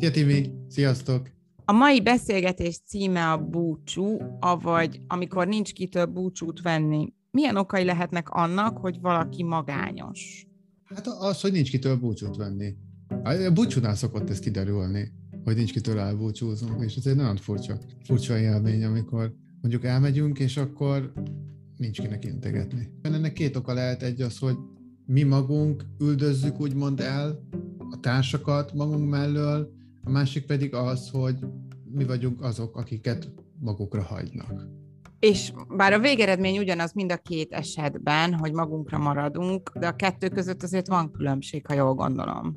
Szia Timi, sziasztok! A mai beszélgetés címe a búcsú, avagy amikor nincs kitől búcsút venni. Milyen okai lehetnek annak, hogy valaki magányos? Hát az, hogy nincs kitől búcsút venni. A búcsúnál szokott ez kiderülni, hogy nincs kitől elbúcsúzunk, és ez egy nagyon furcsa, furcsa élmény, amikor mondjuk elmegyünk, és akkor nincs kinek integetni. Ennek két oka lehet, egy az, hogy mi magunk üldözzük úgymond el a társakat magunk mellől, a másik pedig az, hogy mi vagyunk azok, akiket magukra hagynak. És bár a végeredmény ugyanaz mind a két esetben, hogy magunkra maradunk, de a kettő között azért van különbség, ha jól gondolom.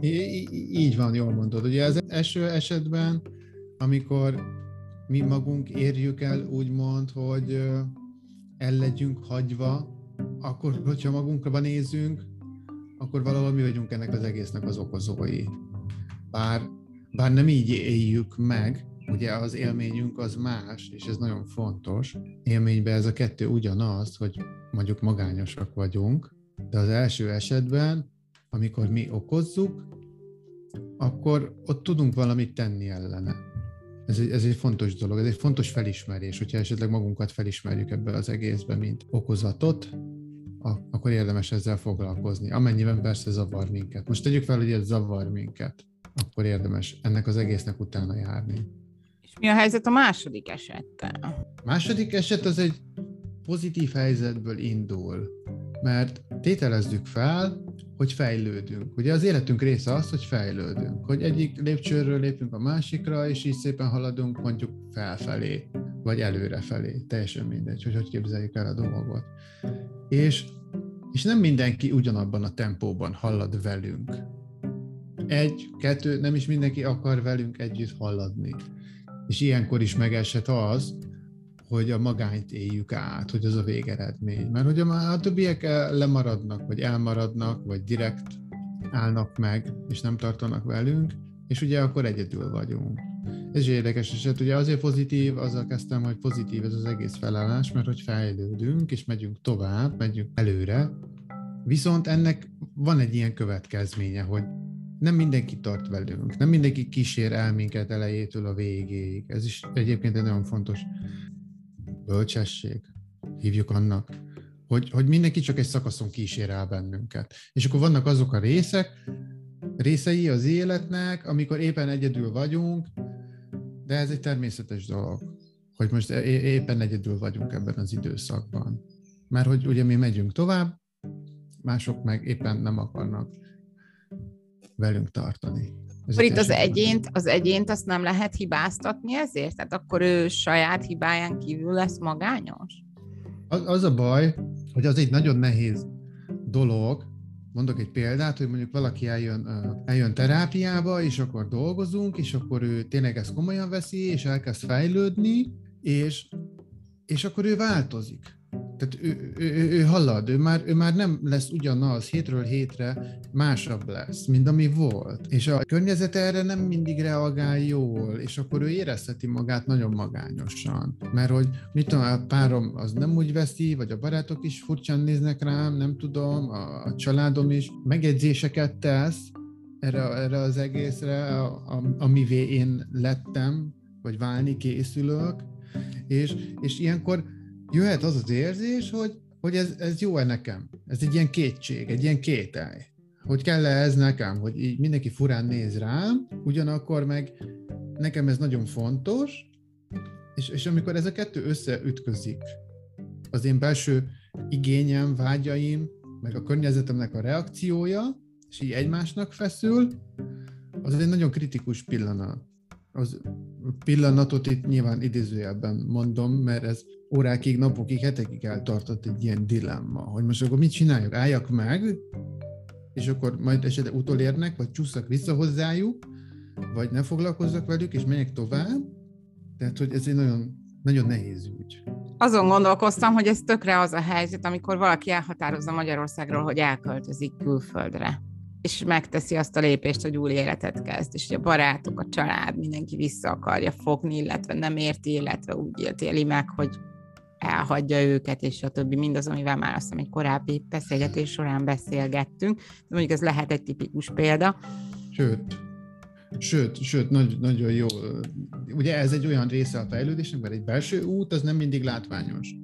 I- így van, jól mondod. Ugye az első esetben, amikor mi magunk érjük el, úgymond, hogy el legyünk hagyva, akkor, hogyha magunkra nézünk, akkor valahol mi vagyunk ennek az egésznek az okozói. Bár, bár nem így éljük meg, ugye az élményünk az más, és ez nagyon fontos. Élményben ez a kettő ugyanaz, hogy mondjuk magányosak vagyunk, de az első esetben, amikor mi okozzuk, akkor ott tudunk valamit tenni ellene. Ez egy, ez egy fontos dolog, ez egy fontos felismerés, hogyha esetleg magunkat felismerjük ebből az egészben, mint okozatot, akkor érdemes ezzel foglalkozni, amennyiben persze zavar minket. Most tegyük fel, hogy ez zavar minket, akkor érdemes ennek az egésznek utána járni. És mi a helyzet a második esettel? A második eset az egy pozitív helyzetből indul, mert tételezzük fel, hogy fejlődünk. Ugye az életünk része az, hogy fejlődünk, hogy egyik lépcsőről lépünk a másikra, és így szépen haladunk mondjuk felfelé, vagy előrefelé, teljesen mindegy, hogy hogy képzeljük el a dolgot. És, és nem mindenki ugyanabban a tempóban halad velünk. Egy, kettő, nem is mindenki akar velünk együtt haladni. És ilyenkor is megeshet az, hogy a magányt éljük át, hogy az a végeredmény. Mert hogy a, a többiek lemaradnak, vagy elmaradnak, vagy direkt állnak meg, és nem tartanak velünk, és ugye akkor egyedül vagyunk. Ez is érdekes eset, ugye azért pozitív, azzal kezdtem, hogy pozitív ez az egész felállás, mert hogy fejlődünk, és megyünk tovább, megyünk előre, viszont ennek van egy ilyen következménye, hogy nem mindenki tart velünk, nem mindenki kísér el minket elejétől a végéig. Ez is egyébként egy nagyon fontos bölcsesség, hívjuk annak, hogy, hogy mindenki csak egy szakaszon kísér el bennünket. És akkor vannak azok a részek, részei az életnek, amikor éppen egyedül vagyunk, de ez egy természetes dolog, hogy most éppen egyedül vagyunk ebben az időszakban. Mert hogy ugye mi megyünk tovább, mások meg éppen nem akarnak velünk tartani. Ez itt az egyént, az egyént azt nem lehet hibáztatni ezért? Tehát akkor ő saját hibáján kívül lesz magányos? Az, az a baj, hogy az egy nagyon nehéz dolog, mondok egy példát, hogy mondjuk valaki eljön, eljön terápiába, és akkor dolgozunk, és akkor ő tényleg ezt komolyan veszi, és elkezd fejlődni, és, és akkor ő változik. Tehát ő, ő, ő, ő halad, ő már, ő már nem lesz ugyanaz, hétről hétre másabb lesz, mint ami volt. És a környezet erre nem mindig reagál jól, és akkor ő érezheti magát nagyon magányosan. Mert hogy mit tudom, a párom az nem úgy veszi, vagy a barátok is furcsán néznek rám, nem tudom, a, a családom is megjegyzéseket tesz, erre, erre az egészre, a, a, amivé én lettem, vagy válni készülök, és, és ilyenkor jöhet az az érzés, hogy, hogy ez, ez jó-e nekem? Ez egy ilyen kétség, egy ilyen kételj. Hogy kell-e ez nekem, hogy így mindenki furán néz rám, ugyanakkor meg nekem ez nagyon fontos, és, és amikor ez a kettő összeütközik, az én belső igényem, vágyaim, meg a környezetemnek a reakciója, és így egymásnak feszül, az egy nagyon kritikus pillanat. Az pillanatot itt nyilván idézőjelben mondom, mert ez órákig, napokig, hetekig eltartott egy ilyen dilemma, hogy most akkor mit csináljuk? Álljak meg, és akkor majd esetleg utolérnek, vagy csúszak vissza hozzájuk, vagy ne foglalkozzak velük, és menjek tovább. Tehát, hogy ez egy nagyon, nagyon nehéz ügy. Azon gondolkoztam, hogy ez tökre az a helyzet, amikor valaki elhatározza Magyarországról, hogy elköltözik külföldre és megteszi azt a lépést, hogy új életet kezd, és hogy a barátok, a család, mindenki vissza akarja fogni, illetve nem érti, illetve úgy értéli meg, hogy elhagyja őket, és a többi, mindaz, amivel már azt hiszem egy korábbi beszélgetés során beszélgettünk. De mondjuk ez lehet egy tipikus példa. Sőt, Sőt, sőt nagy, nagyon jó. Ugye ez egy olyan része a fejlődésnek, mert egy belső út az nem mindig látványos.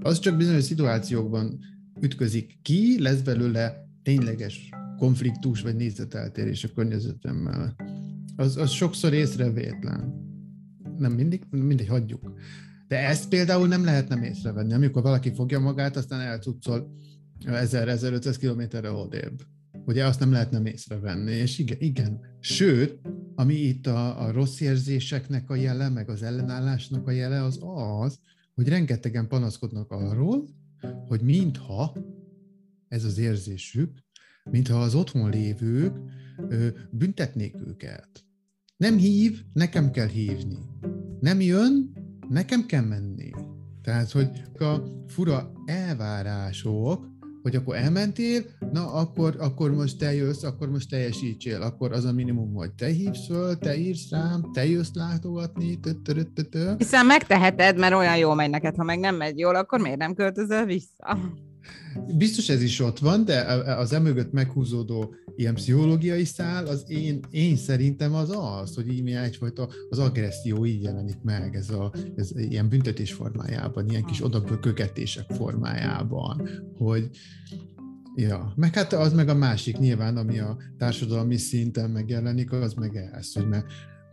Az csak bizonyos szituációkban ütközik ki, lesz belőle tényleges konfliktus vagy nézeteltérés a környezetemmel. Az, az sokszor észrevétlen. Nem mindig, mindig hagyjuk. De ezt például nem lehet nem észrevenni, amikor valaki fogja magát, aztán elcuccol 1000-1500 kilométerre odébb. Ugye azt nem lehet nem észrevenni, és igen, igen. Sőt, ami itt a, a rossz érzéseknek a jele, meg az ellenállásnak a jele, az az, hogy rengetegen panaszkodnak arról, hogy mintha ez az érzésük, mintha az otthon lévők büntetnék őket. Nem hív, nekem kell hívni. Nem jön, nekem kell menni. Tehát, hogy a fura elvárások, hogy akkor elmentél, na akkor, akkor most te jössz, akkor most teljesítsél, akkor az a minimum, hogy te hívsz föl, te írsz rám, te jössz látogatni, Hiszen megteheted, mert olyan jól megy neked, ha meg nem megy jól, akkor miért nem költözöl vissza? Biztos ez is ott van, de az emögött meghúzódó ilyen pszichológiai szál, az én, én szerintem az az, hogy így egyfajta az agresszió így jelenik meg, ez, a, ez ilyen büntetés formájában, ilyen kis odabökögetések formájában, hogy Ja, meg hát az meg a másik nyilván, ami a társadalmi szinten megjelenik, az meg ez, hogy mert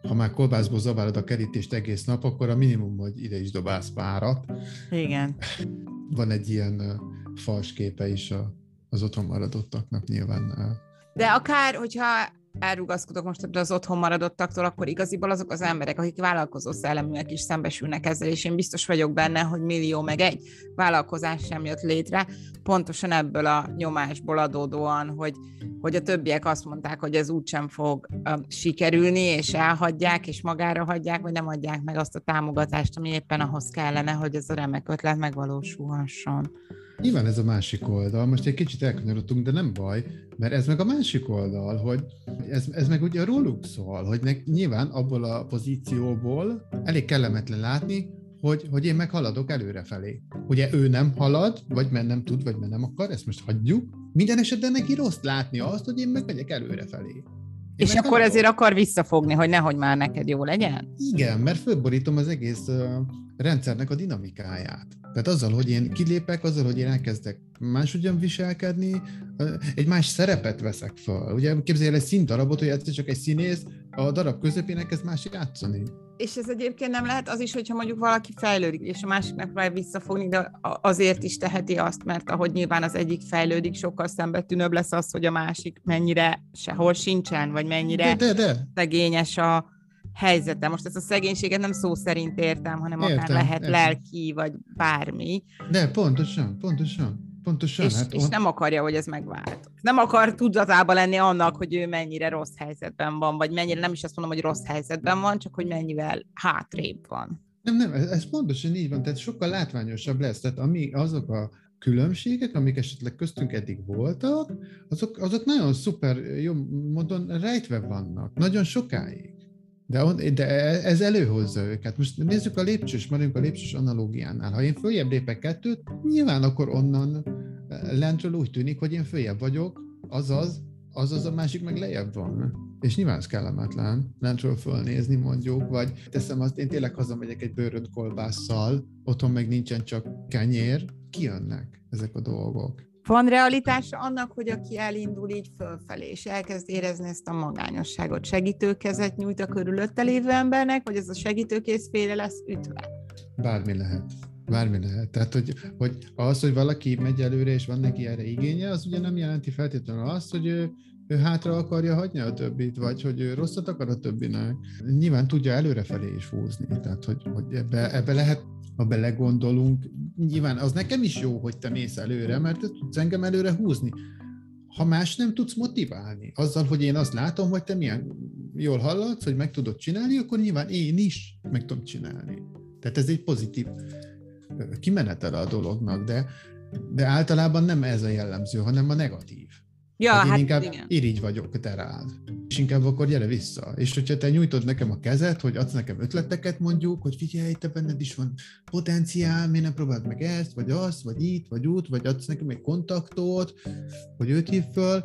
ha már kolbászból zavárod a kerítést egész nap, akkor a minimum, hogy ide is dobálsz párat. Igen. Van egy ilyen fals képe is a, az otthon maradottaknak nyilván. De akár, hogyha elrugaszkodok most ebből az otthon maradottaktól, akkor igaziból azok az emberek, akik vállalkozó szelleműek is szembesülnek ezzel, és én biztos vagyok benne, hogy millió meg egy vállalkozás sem jött létre, pontosan ebből a nyomásból adódóan, hogy, hogy a többiek azt mondták, hogy ez úgysem fog uh, sikerülni, és elhagyják, és magára hagyják, vagy nem adják meg azt a támogatást, ami éppen ahhoz kellene, hogy ez a remek ötlet megvalósulhasson. Nyilván ez a másik oldal, most egy kicsit elkanyarodtunk, de nem baj, mert ez meg a másik oldal, hogy ez, ez meg ugye róluk szól, hogy ne, nyilván abból a pozícióból elég kellemetlen látni, hogy, hogy én meg haladok előrefelé. Ugye ő nem halad, vagy mert nem tud, vagy mert nem akar, ezt most hagyjuk. Minden esetben neki rossz látni azt, hogy én meg megyek előrefelé. Én és akkor haladok. ezért akar visszafogni, hogy nehogy már neked jó legyen? Igen, mert fölborítom az egész rendszernek a dinamikáját. Tehát azzal, hogy én kilépek, azzal, hogy én elkezdek máshogyan viselkedni, egy más szerepet veszek fel. Ugye képzelj el egy színdarabot, hogy egyszer csak egy színész a darab közepén elkezd másik játszani. És ez egyébként nem lehet az is, hogyha mondjuk valaki fejlődik, és a másiknak próbál visszafogni, de azért is teheti azt, mert ahogy nyilván az egyik fejlődik, sokkal szembetűnőbb lesz az, hogy a másik mennyire sehol sincsen, vagy mennyire de, de, de. szegényes a, helyzete. Most ezt a szegénységet nem szó szerint értem, hanem értem, akár lehet értem. lelki, vagy bármi. De pontosan, pontosan. Pontosan. És, hát és on... nem akarja, hogy ez megvált. Nem akar tudatában lenni annak, hogy ő mennyire rossz helyzetben van, vagy mennyire, nem is azt mondom, hogy rossz helyzetben van, csak hogy mennyivel hátrébb van. Nem, nem, ez, ez pontosan így van, tehát sokkal látványosabb lesz. Tehát ami, azok a különbségek, amik esetleg köztünk eddig voltak, azok, azok nagyon szuper, jó módon rejtve vannak, nagyon sokáig. De, de ez előhozza őket. Most nézzük a lépcsős, maradjunk a lépcsős analógiánál. Ha én följebb lépek kettőt, nyilván akkor onnan eh, lentről úgy tűnik, hogy én följebb vagyok, azaz, azaz a másik meg lejjebb van. És nyilván ez kellemetlen lentről fölnézni mondjuk, vagy teszem azt, én tényleg hazamegyek egy bőrönt kolbásszal, otthon meg nincsen csak kenyér, kijönnek ezek a dolgok. Van realitása annak, hogy aki elindul így fölfelé, és elkezd érezni ezt a magányosságot, segítőkezet nyújt a körülötte lévő embernek, vagy ez a segítőkész félre lesz ütve? Bármi lehet. Bármi lehet. Tehát, hogy, hogy az, hogy valaki megy előre, és van neki erre igénye, az ugye nem jelenti feltétlenül azt, hogy ő, ő hátra akarja hagyni a többit, vagy hogy ő rosszat akar a többinek. Nyilván tudja előrefelé is húzni, tehát hogy, hogy ebbe, ebbe lehet ha belegondolunk, nyilván az nekem is jó, hogy te mész előre, mert te tudsz engem előre húzni. Ha más nem tudsz motiválni, azzal, hogy én azt látom, hogy te milyen jól hallatsz, hogy meg tudod csinálni, akkor nyilván én is meg tudom csinálni. Tehát ez egy pozitív kimenetele a dolognak, de, de általában nem ez a jellemző, hanem a negatív. Ja, hát, hát inkább igen. irigy vagyok te rád. És inkább akkor gyere vissza. És hogyha te nyújtod nekem a kezet, hogy adsz nekem ötleteket mondjuk, hogy figyelj, te benned is van potenciál, miért nem próbáld meg ezt, vagy azt, vagy itt, vagy út, vagy adsz nekem egy kontaktot, hogy őt hív föl,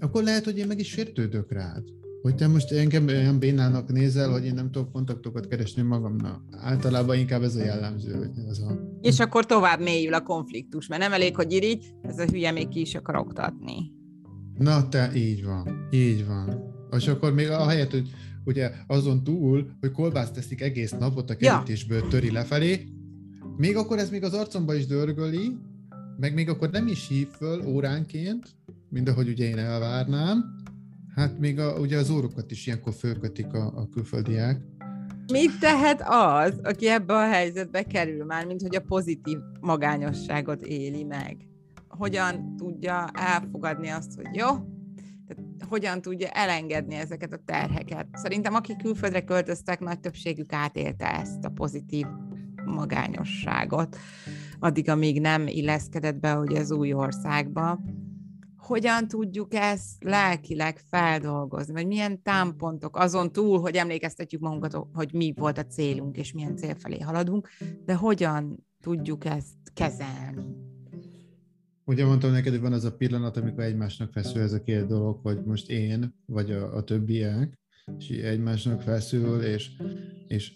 akkor lehet, hogy én meg is sértődök rád Hogy te most engem olyan bénának nézel, hogy én nem tudok kontaktokat keresni magamnak. Általában inkább ez a jellemző. Hogy ez a... És akkor tovább mélyül a konfliktus, mert nem elég, hogy irigy, ez a hülye még ki is akar oktatni. Na te, így van, így van. És akkor még a helyet, hogy ugye azon túl, hogy kolbászt teszik egész napot a kerítésből ja. töri lefelé, még akkor ez még az arcomba is dörgöli, meg még akkor nem is hív föl óránként, mint ahogy ugye én elvárnám, Hát még a, ugye az órokat is ilyenkor fölkötik a, a külföldiek. Mit tehet az, aki ebbe a helyzetbe kerül már, mint hogy a pozitív magányosságot éli meg? Hogyan tudja elfogadni azt, hogy jó, tehát hogyan tudja elengedni ezeket a terheket? Szerintem akik külföldre költöztek, nagy többségük átélte ezt a pozitív magányosságot, addig, amíg nem illeszkedett be hogy az új országba hogyan tudjuk ezt lelkileg feldolgozni, vagy milyen támpontok azon túl, hogy emlékeztetjük magunkat, hogy mi volt a célunk, és milyen cél felé haladunk, de hogyan tudjuk ezt kezelni. Ugye mondtam neked, hogy van az a pillanat, amikor egymásnak feszül ez a két dolog, hogy most én, vagy a, a többiek, és egymásnak feszül, és, és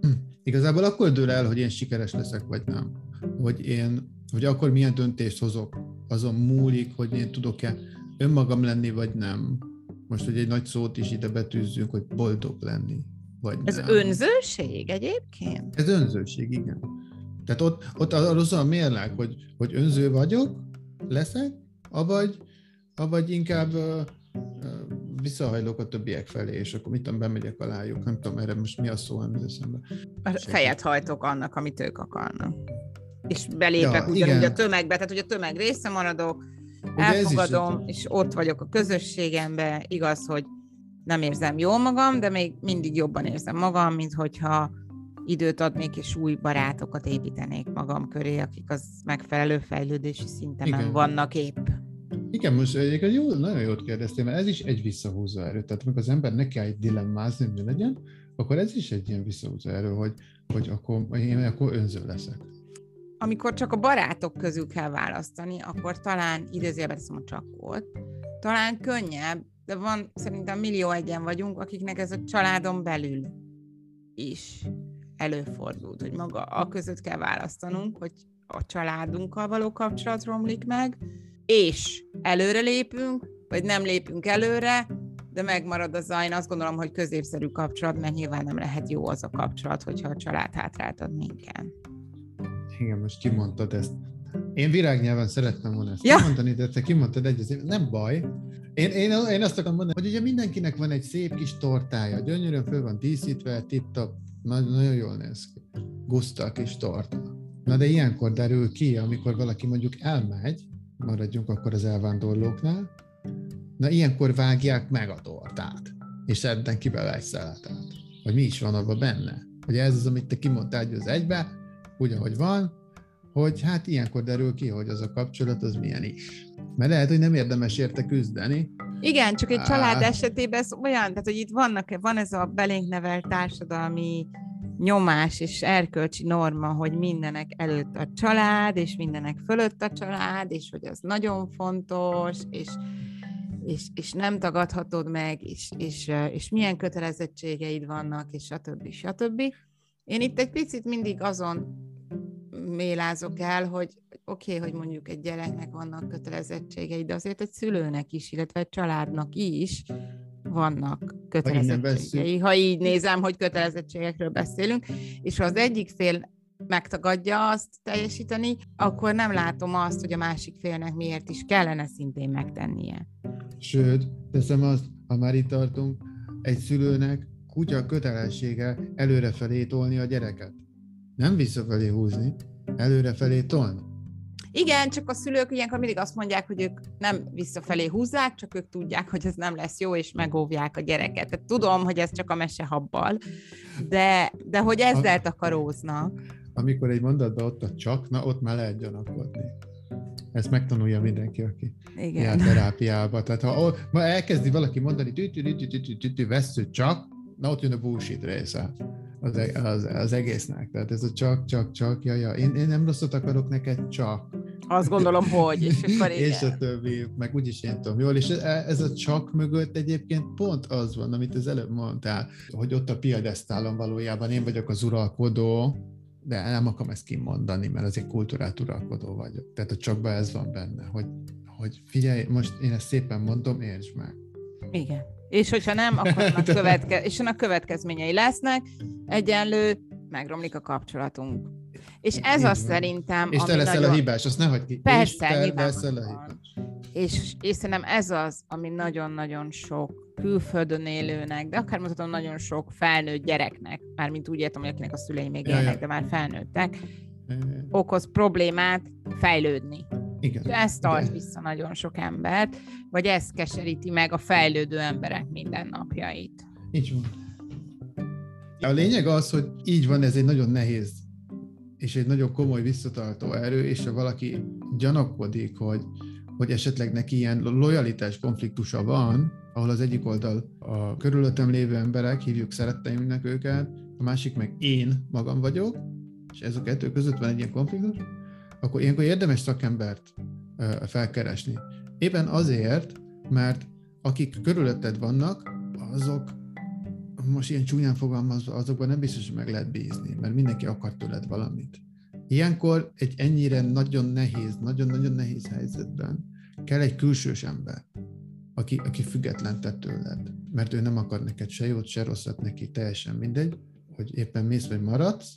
igazából akkor dől el, hogy én sikeres leszek, vagy nem. Hogy én, hogy akkor milyen döntést hozok, azon múlik, hogy én tudok-e önmagam lenni, vagy nem. Most, hogy egy nagy szót is ide betűzzünk, hogy boldog lenni, vagy Ez nem. önzőség egyébként? Ez önzőség, igen. Tehát ott, ott az a mérleg, hogy, hogy önző vagyok, leszek, avagy, avagy inkább visszahajlok a többiek felé, és akkor mit tudom, bemegyek alájuk, nem tudom, erre most mi a szó, nem eszembe. Fejet hajtok annak, amit ők akarnak és belépek ja, ugyanúgy igen. a tömegbe, tehát hogy a tömeg része maradok, Ugye elfogadom, és ott vagyok a közösségemben, igaz, hogy nem érzem jól magam, de még mindig jobban érzem magam, mint hogyha időt adnék, és új barátokat építenék magam köré, akik az megfelelő fejlődési szintemen Igen. vannak épp. Igen, most egyébként jó, nagyon jót kérdeztél, mert ez is egy visszahúzó erő. Tehát amikor az ember neki egy dilemmázni, mi legyen, akkor ez is egy ilyen visszahúzó erő, hogy, hogy akkor én akkor önző leszek amikor csak a barátok közül kell választani, akkor talán idézőjelben a csak volt, talán könnyebb, de van szerintem millió egyen vagyunk, akiknek ez a családon belül is előfordult, hogy maga a között kell választanunk, hogy a családunkkal való kapcsolat romlik meg, és előre lépünk, vagy nem lépünk előre, de megmarad az én azt gondolom, hogy középszerű kapcsolat, mert nyilván nem lehet jó az a kapcsolat, hogyha a család hátráltad minket igen, most kimondtad ezt. Én virágnyelven szerettem volna ezt ja. kimondani, de te kimondtad egy, nem baj. Én, én, én azt akarom mondani, hogy ugye mindenkinek van egy szép kis tortája, gyönyörűen föl van díszítve, tip-top, nagyon, nagyon jól néz ki. Guszta a kis torta. Na de ilyenkor derül ki, amikor valaki mondjuk elmegy, maradjunk akkor az elvándorlóknál, na ilyenkor vágják meg a tortát, és szedden ki bele egy szeletet. Hogy mi is van abban benne. Hogy ez az, amit te kimondtál az egybe, úgy, ahogy van, hogy hát ilyenkor derül ki, hogy az a kapcsolat az milyen is. Mert lehet, hogy nem érdemes érte küzdeni. Igen, csak egy család esetében ez olyan, tehát hogy itt vannak, van ez a belénk nevelt társadalmi nyomás és erkölcsi norma, hogy mindenek előtt a család, és mindenek fölött a család, és hogy az nagyon fontos, és, és, és nem tagadhatod meg, és, és, és milyen kötelezettségeid vannak, és stb. stb. Én itt egy picit mindig azon mélázok el, hogy oké, okay, hogy mondjuk egy gyereknek vannak kötelezettségei, de azért egy szülőnek is, illetve egy családnak is vannak kötelezettségei. Ha így nézem, hogy kötelezettségekről beszélünk, és ha az egyik fél megtagadja azt teljesíteni, akkor nem látom azt, hogy a másik félnek miért is kellene szintén megtennie. Sőt, teszem azt, ha már itt tartunk, egy szülőnek kutya kötelessége előrefelé tolni a gyereket. Nem visszafelé húzni, előrefelé tolni. Igen, csak a szülők ilyenkor mindig azt mondják, hogy ők nem visszafelé húzzák, csak ők tudják, hogy ez nem lesz jó, és megóvják a gyereket. Tehát tudom, hogy ez csak a mesehabbal, de, de hogy ezzel takaróznak. Amikor egy mondatban ott a csak, na ott már lehet gyanakodni. Ezt megtanulja mindenki, aki Igen. jár terápiába. Tehát ha ma elkezdi valaki mondani, tű, tű, tű, tű, tű, tű, tű, vesző csak, na ott jön a bullshit része az, e- az, az egésznek. Tehát ez a csak, csak, csak, ja, ja. Én, én nem rosszat akarok neked, csak. Azt gondolom, hogy, és akkor igen. és a többi, meg úgyis én tudom jól, és ez a csak mögött egyébként pont az van, amit az előbb mondtál, hogy ott a piadesztálon valójában én vagyok az uralkodó, de nem akarom ezt kimondani, mert azért kultúrát uralkodó vagyok. Tehát a csakban ez van benne, hogy, hogy figyelj, most én ezt szépen mondom, értsd meg. Igen. És hogyha nem, akkor a, követke- és a következményei lesznek, egyenlő, megromlik a kapcsolatunk. És ez az szerintem... És te leszel nagyon... a hibás, azt ne hagyd ki. Persze, és te leszel a hibás. És, és szerintem ez az, ami nagyon-nagyon sok külföldön élőnek, de akár mondhatom nagyon sok felnőtt gyereknek, mármint úgy értem, hogy akinek a szülei még élnek, de már felnőttek, okoz problémát fejlődni. Igen. És ez tart vissza nagyon sok embert, vagy ez keseríti meg a fejlődő emberek mindennapjait. Így van. A lényeg az, hogy így van, ez egy nagyon nehéz és egy nagyon komoly visszatartó erő, és ha valaki gyanakodik, hogy, hogy esetleg neki ilyen lojalitás konfliktusa van, ahol az egyik oldal a körülöttem lévő emberek, hívjuk szeretteimnek őket, a másik meg én magam vagyok, és ez a kettő között van egy ilyen konfliktus, akkor ilyenkor érdemes szakembert felkeresni. Éppen azért, mert akik körülötted vannak, azok most ilyen csúnyán fogalmazva, azokban nem biztos, hogy meg lehet bízni, mert mindenki akar tőled valamit. Ilyenkor egy ennyire nagyon nehéz, nagyon-nagyon nehéz helyzetben kell egy külsős ember, aki, aki független tett tőled, mert ő nem akar neked se jót, se rosszat neki, teljesen mindegy, hogy éppen mész vagy maradsz.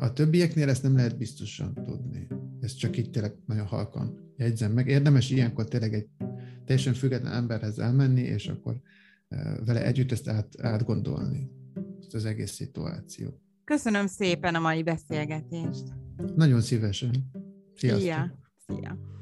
A többieknél ezt nem lehet biztosan tudni. Ez csak itt tényleg nagyon halkan jegyzem meg. Érdemes ilyenkor tényleg egy teljesen független emberhez elmenni, és akkor vele együtt ezt át, átgondolni, ezt az egész szituációt. Köszönöm szépen a mai beszélgetést. Nagyon szívesen. Sziasztok. Szia. Szia.